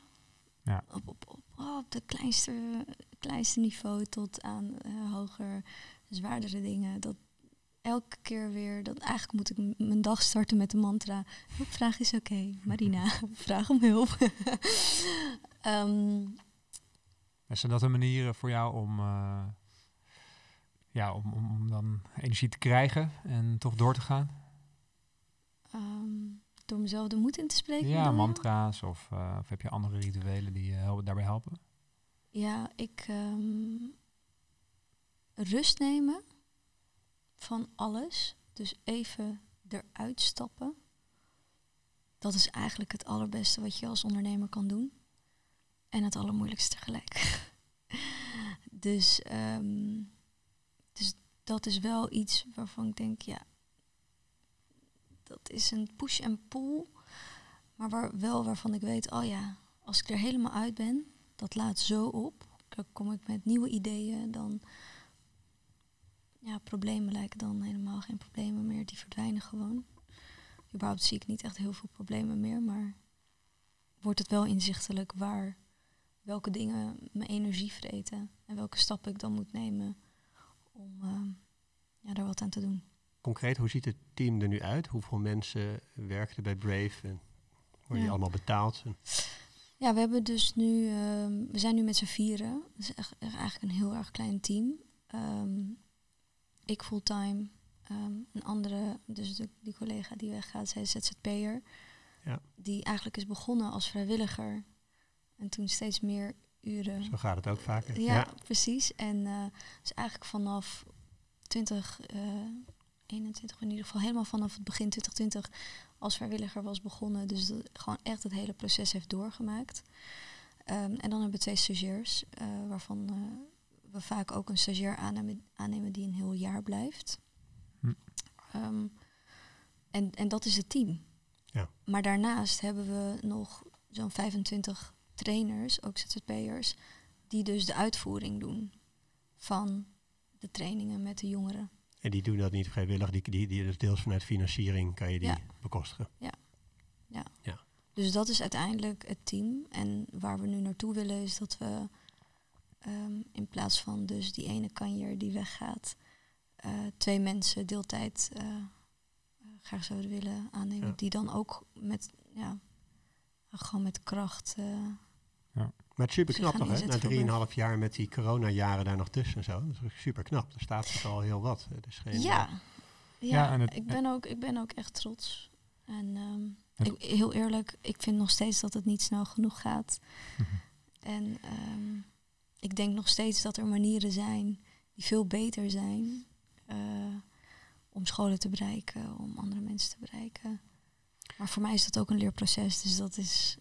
A: Ja.
C: Op, op, op, oh, op de kleinste, kleinste niveau tot aan eh, hoger, zwaardere dingen. Dat elke keer weer, dat eigenlijk moet ik mijn dag starten met de mantra. Hulpvraag is oké, Marina, vraag om hulp.
A: Is dat een manier voor jou om, eh, ja, om, om, om dan energie te krijgen en toch door te gaan?
C: ehm, door mezelf de moed in te spreken.
A: Ja, mantra's of, eh, of heb je andere rituelen die je helpen, daarbij helpen?
C: Ja, ik ehm, rust nemen van alles. Dus even eruit stappen. Dat is eigenlijk het allerbeste wat je als ondernemer kan doen. En het allermoeilijkste tegelijk. dus, ehm, dus dat is wel iets waarvan ik denk, ja, dat is een push en pull. Maar waar, wel waarvan ik weet, oh ja, als ik er helemaal uit ben, dat laat zo op. Dan kom ik met nieuwe ideeën. Dan ja, problemen lijken dan helemaal geen problemen meer. Die verdwijnen gewoon. Überhaupt zie ik niet echt heel veel problemen meer. Maar wordt het wel inzichtelijk waar welke dingen mijn energie vreten. En welke stappen ik dan moet nemen om ehm, ja, daar wat aan te doen.
B: Concreet, hoe ziet het team er nu uit? Hoeveel mensen werken er bij Brave? En worden die allemaal betaald?
C: Ja, we hebben dus nu, ehm, we zijn nu met z'n vieren. Dat is echt, eigenlijk een heel erg klein team. Ehm, ik fulltime, een andere, dus de, die collega die weggaat, zij is ZZP'er.
B: Ja.
C: Die eigenlijk is begonnen als vrijwilliger. En toen steeds meer uren.
B: Zo gaat het ook vaker.
C: Ja, precies. En uh, dus eigenlijk vanaf 2021, uh, in ieder geval helemaal vanaf het begin 2020 als vrijwilliger was begonnen. Dus dat gewoon echt het hele proces heeft doorgemaakt. Um, en dan hebben we twee stagiairs, uh, waarvan uh, we vaak ook een stagiair aannemen, aannemen die een heel jaar blijft. Hm. Um, en, en dat is het team.
B: Ja.
C: Maar daarnaast hebben we nog zo'n 25 trainers, ook ZZP'ers, die dus de uitvoering doen van de trainingen met de jongeren.
B: En die doen dat niet vrijwillig, die, die, die dus deels vanuit financiering kan je die
C: Ja.
B: bekostigen.
C: Ja. Ja.
B: Ja.
C: Dus dat is uiteindelijk het team. En waar we nu naartoe willen is dat we ehm, in plaats van dus die ene kanjer die weggaat, eh, twee mensen deeltijd eh, eh, graag zouden willen aannemen.
B: Ja.
C: Die dan ook met, ja, gewoon met kracht. Eh,
B: Maar het is super knap toch, hè? Na
C: voor
B: drieënwaalf jaar met die coronajaren daar nog tussen en zo. Dat is super knap. Er staat dus al heel wat. Het is geen,
C: ja.
A: Ja,
C: Ja,
A: en het-
C: ik, ben ook, ik ben ook echt trots. En ehm,
A: Het-
C: ik, heel eerlijk, ik vind nog steeds dat het niet snel genoeg gaat.
A: Mhm.
C: En ehm, ik denk nog steeds dat er manieren zijn die veel beter zijn eh, om scholen te bereiken, om andere mensen te bereiken. Maar voor mij is dat ook een leerproces, dus dat is,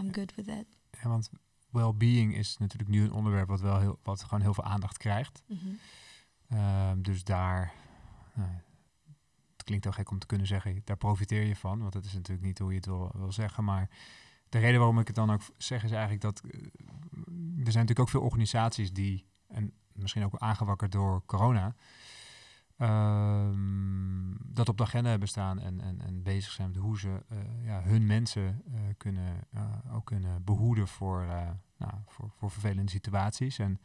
C: I'm good with that.
A: Want well-being is natuurlijk nu een onderwerp wat wel heel, wat gewoon heel veel aandacht krijgt.
C: Mhm.
A: Ehm, dus daar, nou, het klinkt heel gek om te kunnen zeggen, daar profiteer je van, want dat is natuurlijk niet hoe je het wil, wil zeggen. Maar de reden waarom ik het dan ook zeg is eigenlijk dat eh, er zijn natuurlijk ook veel organisaties die, en misschien ook aangewakkerd door corona, ehm, dat op de agenda hebben staan en, en, en bezig zijn met hoe ze eh, ja, hun mensen eh, kunnen, eh, ook kunnen behoeden voor, nou, voor, voor vervelende situaties. En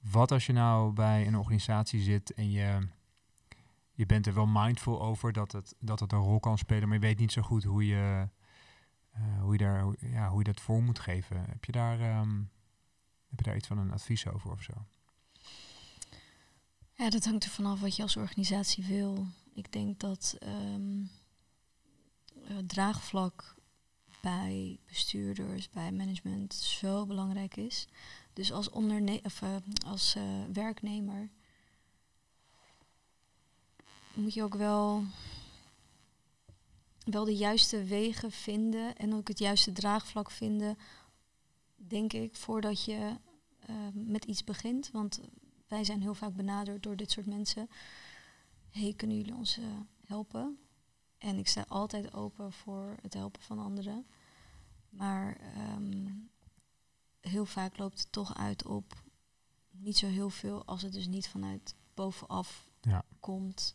A: wat als je nou bij een organisatie zit en je, je bent er wel mindful over dat het, dat het een rol kan spelen, maar je weet niet zo goed hoe je, hoe je, daar, ja, hoe je dat voor moet geven. Heb je, daar, ehm, heb je daar iets van een advies over of zo?
C: Ja, dat hangt er vanaf wat je als organisatie wil. Ik denk dat ehm, eh, draagvlak bij bestuurders, bij management zo belangrijk is. Dus als, onderne of, eh, als eh, werknemer moet je ook wel, wel de juiste wegen vinden en ook het juiste draagvlak vinden, denk ik, voordat je met iets begint. Want wij zijn heel vaak benaderd door dit soort mensen. hey, kunnen jullie ons eh, helpen? En ik sta altijd open voor het helpen van anderen. Maar ehm, heel vaak loopt het toch uit op niet zo heel veel als het dus niet vanuit bovenaf
A: Ja.
C: komt.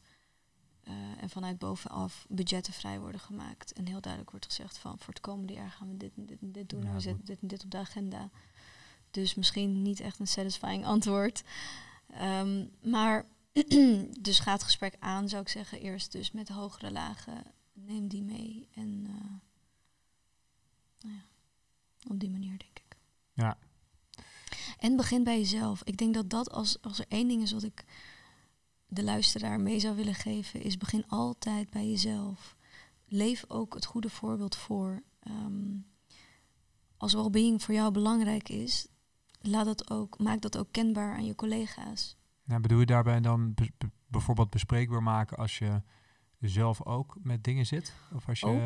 C: eh, en vanuit bovenaf budgetten vrij worden gemaakt. En heel duidelijk wordt gezegd van voor het komende jaar gaan we dit en dit en dit doen.
A: Ja,
C: en we zetten dit en dit op de agenda. Dus misschien niet echt een satisfying antwoord. Ehm, maar dus ga het gesprek aan, zou ik zeggen. Eerst dus met hogere lagen. Neem die mee. En eh, nou ja, op die manier denk ik.
A: Ja.
C: En begin bij jezelf. Ik denk dat dat als, als er één ding is wat ik de luisteraar mee zou willen geven, is begin altijd bij jezelf. Leef ook het goede voorbeeld voor. Ehm, als well-being voor jou belangrijk is, laat dat ook, maak dat ook kenbaar aan je collega's.
A: Nou, bedoel je daarbij dan be- be- bijvoorbeeld bespreekbaar maken als je zelf ook met dingen zit? Of als je...
C: Ook.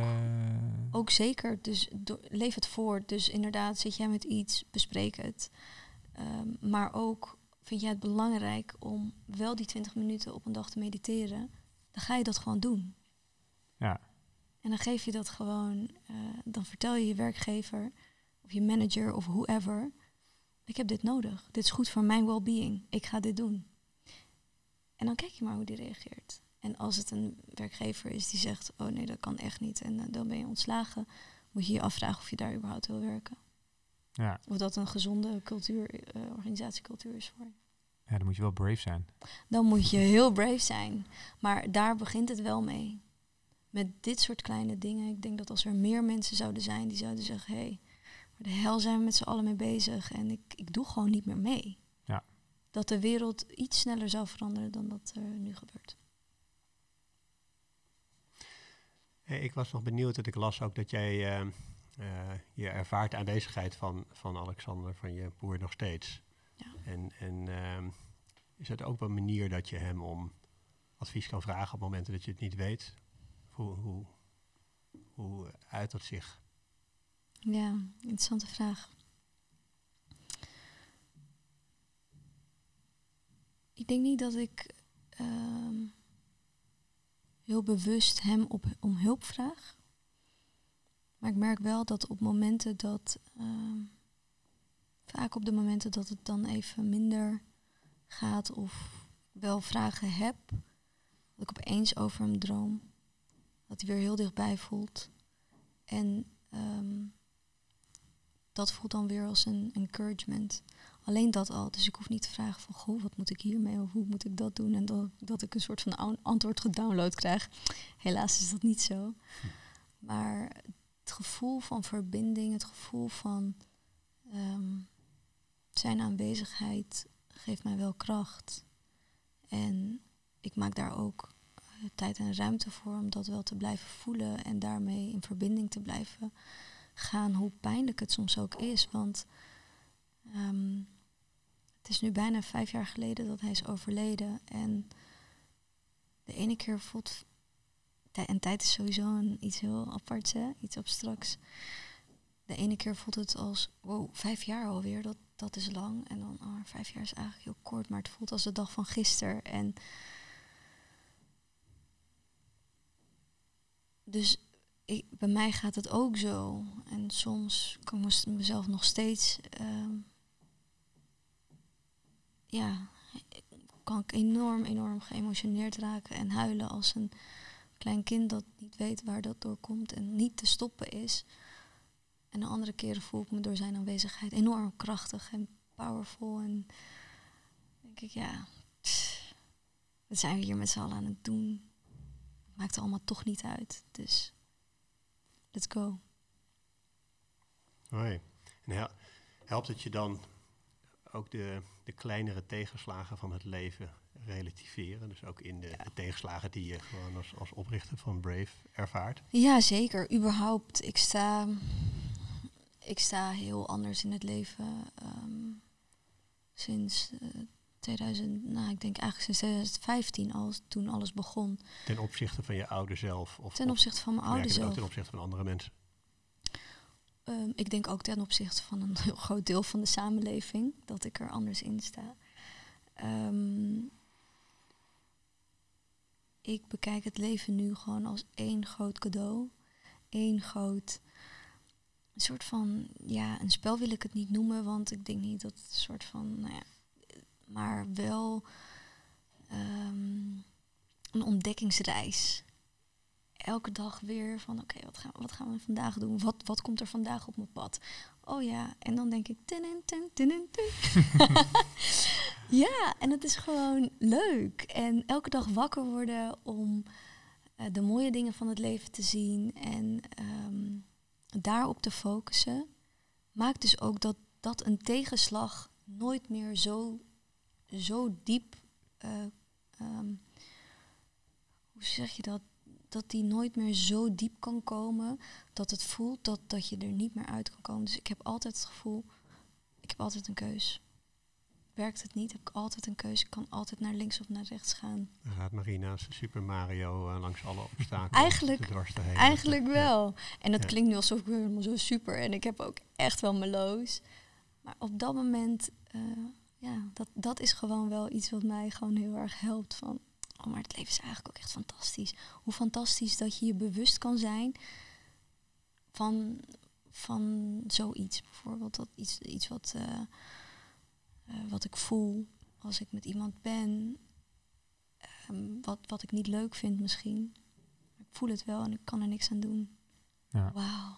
C: Ook zeker, dus leef het voor. Dus inderdaad, zit jij met iets, bespreek het. Ehm, maar ook vind jij het belangrijk om wel die 20 minuten op een dag te mediteren, dan ga je dat gewoon doen.
A: Ja.
C: En dan geef je dat gewoon, eh, dan vertel je je werkgever of je manager of whoever, ik heb dit nodig. Dit is goed voor mijn well-being. Ik ga dit doen. En dan kijk je maar hoe die reageert. En als het een werkgever is die zegt, oh nee, dat kan echt niet en eh, dan ben je ontslagen, moet je je afvragen of je daar überhaupt wil werken.
A: ja.
C: Of dat een gezonde cultuur, eh, organisatiecultuur is voor je.
A: ja, dan moet je wel brave zijn.
C: Dan moet je heel brave zijn. Maar daar begint het wel mee. Met dit soort kleine dingen. Ik denk dat als er meer mensen zouden zijn die zouden zeggen: hé, hey, de hel zijn we met z'n allen mee bezig en ik, ik doe gewoon niet meer mee.
A: Ja.
C: Dat de wereld iets sneller zou veranderen dan dat er nu gebeurt.
B: Hey, ik was nog benieuwd dat ik las ook dat jij uh, uh, je ervaart de aanwezigheid van, van Alexander, van je broer nog steeds.
C: Ja.
B: En, en uh, is het ook een manier dat je hem om advies kan vragen op momenten dat je het niet weet? Hoe, hoe, hoe uit dat zich?
C: Ja, interessante vraag. Ik denk niet dat ik uh, heel bewust hem op, om hulp vraag. Maar ik merk wel dat op momenten dat, uh, vaak op de momenten dat het dan even minder gaat of wel vragen heb, dat ik opeens over hem droom. Dat hij weer heel dichtbij voelt. En um, dat voelt dan weer als een encouragement. Alleen dat al. Dus ik hoef niet te vragen van, goh, wat moet ik hiermee of hoe moet ik dat doen? En dat, dat ik een soort van antwoord gedownload krijg. Helaas is dat niet zo. Maar het gevoel van verbinding, het gevoel van um, zijn aanwezigheid geeft mij wel kracht. En ik maak daar ook uh, tijd en ruimte voor om dat wel te blijven voelen en daarmee in verbinding te blijven gaan, hoe pijnlijk het soms ook is. Want um, het is nu bijna vijf jaar geleden dat hij is overleden. En de ene keer voelt. En tijd is sowieso een, iets heel aparts, hè? iets abstracts. De ene keer voelt het als, wow, vijf jaar alweer, dat, dat is lang. En dan, oh, vijf jaar is eigenlijk heel kort, maar het voelt als de dag van gisteren. En dus ik, bij mij gaat het ook zo. En soms kan ik mezelf nog steeds. Uh, ja, kan ik enorm, enorm geëmotioneerd raken en huilen als een klein kind dat niet weet waar dat door komt en niet te stoppen is. En de andere keren voel ik me door zijn aanwezigheid enorm krachtig en powerful. En denk ik, ja, wat zijn we hier met z'n allen aan het doen? Maakt allemaal toch niet uit. Dus let's go.
B: Hoi. En helpt het je dan ook de, de kleinere tegenslagen van het leven relativeren? Dus ook in de, ja. de tegenslagen die je gewoon als, als oprichter van Brave ervaart?
C: Ja, zeker. Überhaupt. Ik sta, ik sta heel anders in het leven um, sinds uh, 2000, nou ik denk eigenlijk sinds 2015 als toen alles begon.
B: Ten opzichte van je oude zelf? Of,
C: ten opzichte van mijn oude zelf.
B: Ten opzichte van andere mensen?
C: Um, ik denk ook ten opzichte van een heel groot deel van de samenleving dat ik er anders in sta. Um, ik bekijk het leven nu gewoon als één groot cadeau. Eén groot een soort van, ja, een spel wil ik het niet noemen, want ik denk niet dat het een soort van, nou ja, maar wel um, een ontdekkingsreis. Elke dag weer van oké, wat, gaan, wat gaan we vandaag doen? Wat, wat komt er vandaag op mijn pad? Oh ja, en dan denk ik tin tin tin tin. ja, en het is gewoon leuk. En elke dag wakker worden om uh, de mooie dingen van het leven te zien en um, daarop te focussen, maakt dus ook dat, dat een tegenslag nooit meer zo zo diep, uh, um, hoe zeg je dat, dat die nooit meer zo diep kan komen, dat het voelt dat, dat je er niet meer uit kan komen. Dus ik heb altijd het gevoel, ik heb altijd een keus. Werkt het niet, heb ik altijd een keuze. Ik kan altijd naar links of naar rechts gaan.
B: Dan gaat Marina's Super Mario uh, langs alle obstakels.
C: Eigenlijk, eigenlijk wel. En dat ja. klinkt nu alsof ik helemaal zo super. En ik heb ook echt wel meloos. Maar op dat moment uh, ja, dat, dat is gewoon wel iets wat mij gewoon heel erg helpt. Van, oh, maar het leven is eigenlijk ook echt fantastisch. Hoe fantastisch dat je je bewust kan zijn van, van zoiets. Bijvoorbeeld dat iets, iets wat, uh, uh, wat ik voel als ik met iemand ben. Um, wat, wat ik niet leuk vind misschien. Ik voel het wel en ik kan er niks aan doen. Ja. Wauw.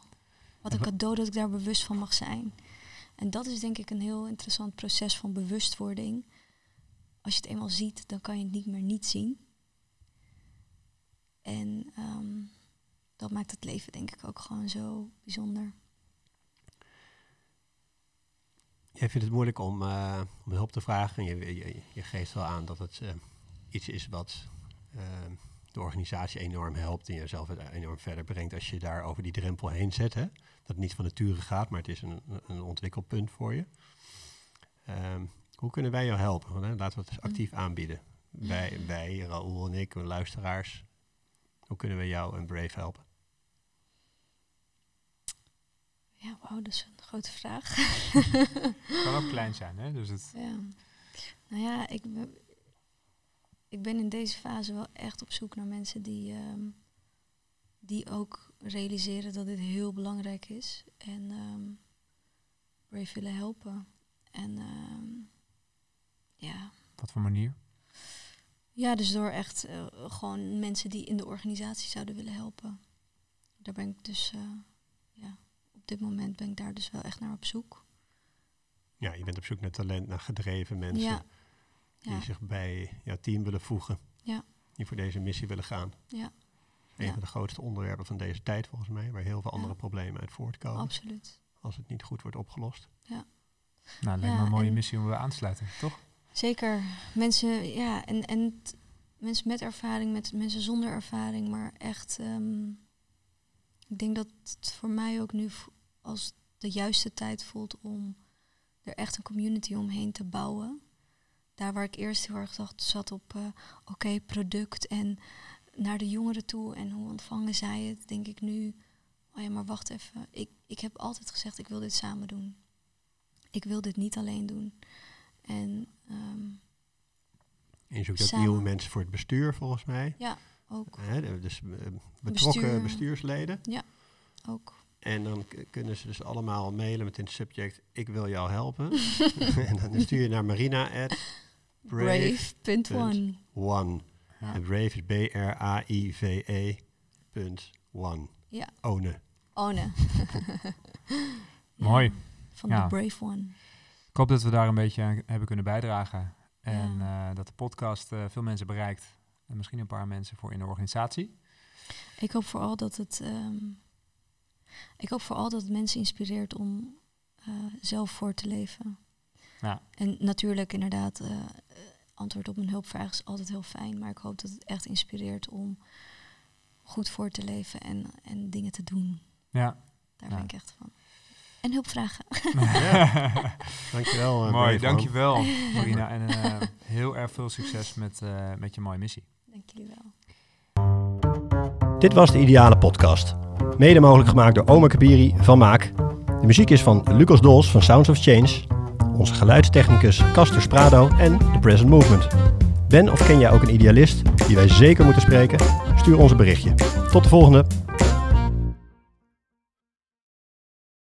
C: Wat een cadeau dat ik daar bewust van mag zijn. En dat is denk ik een heel interessant proces van bewustwording. Als je het eenmaal ziet, dan kan je het niet meer niet zien. En um, dat maakt het leven denk ik ook gewoon zo bijzonder.
B: Jij vindt het moeilijk om, om hulp te vragen. Je, je, je, geeft wel aan dat het uh, iets is wat uh, de organisatie enorm helpt en jezelf enorm verder brengt als je daar over die drempel heen zet. Hè? Dat het niet van nature gaat, maar het is een, een ontwikkelpunt voor je. Ehm, hoe kunnen wij jou helpen? Want, hè, laten we het eens actief aanbieden. Wij, wij, Raoul en ik, luisteraars. Hoe kunnen we jou en Brave helpen?
C: Ja, wauw, dat is een grote vraag.
A: Het kan ook klein zijn, hè? Dus het...
C: Ja. Nou ja, ik ben, ik ben in deze fase wel echt op zoek naar mensen die, ehm, die ook realiseren dat dit heel belangrijk is. En um, Brave willen helpen. En ehm, ja.
A: Wat voor manier?
C: Ja, dus door echt uh, gewoon mensen die in de organisatie zouden willen helpen. Daar ben ik dus, uh, ja, op dit moment ben ik daar dus wel echt naar op zoek.
B: Ja, je bent op zoek naar talent, naar gedreven mensen.
C: Ja.
B: Die
C: Ja.
B: zich bij jouw team willen voegen.
C: Ja.
B: Die voor deze missie willen gaan.
C: Ja.
B: Een
C: Ja.
B: van de grootste onderwerpen van deze tijd volgens mij. Waar heel veel andere
C: Ja.
B: problemen uit voortkomen.
C: Absoluut.
B: Als het niet goed wordt opgelost.
A: Nou, lijkt
C: Ja,
A: me een mooie missie om bij aan te sluiten, toch?
C: Zeker. Mensen, ja, en, en mensen met ervaring, met mensen zonder ervaring, maar echt, ehm, ik denk dat het voor mij ook nu als de juiste tijd voelt om er echt een community omheen te bouwen. Daar waar ik eerst heel erg dacht, zat op, eh, oké, product en naar de jongeren toe en hoe ontvangen zij het, denk ik nu, oh ja, maar wacht even. Ik, ik heb altijd gezegd, ik wil dit samen doen. Ik wil dit niet alleen doen. En ehm,
B: En je zoekt ook
C: Samen.
B: nieuwe mensen voor het bestuur volgens mij.
C: ook,
B: Hè, de- dus eh, betrokken
C: Bestuur.
B: bestuursleden.
C: ook.
B: En dan kunnen ze dus allemaal mailen met in het subject, ik wil jou helpen. en dan stuur je naar marina at brave
C: Brave.one.
B: one. En brave is B-R-A-I-V-E E punt one.
C: Ja.
B: One.
C: Nee.
A: Mooi.
C: Van
A: Ja.
C: de Brave One.
A: Ik hoop dat we daar een beetje aan hebben kunnen bijdragen. En eh, dat de podcast eh, veel mensen bereikt. En misschien een paar mensen voor in de organisatie.
C: Ik hoop vooral dat het. ehm, ik hoop vooral dat het mensen inspireert om eh, zelf voor te leven.
A: Ja.
C: En natuurlijk, inderdaad, antwoord op een hulpvraag is altijd heel fijn. Maar ik hoop dat het echt inspireert om goed voor te leven en, en dingen te doen.
A: Ja.
C: Daar
A: Ja.
C: ben ik echt van. En hulpvragen.
B: Dankjewel. eh,
A: Mooi, dankjewel Marina. En eh, heel erg veel succes met, eh, met je mooie missie.
C: Dank jullie wel.
B: Dit was de Ideale Podcast. Mede mogelijk gemaakt door Omer Kabiri van Maak. De muziek is van Lucas Dols van Sounds of Change. Onze geluidstechnicus Castor Sprado en The Present Movement. Ben of ken jij ook een idealist die wij zeker moeten spreken? Stuur ons een berichtje. Tot de volgende!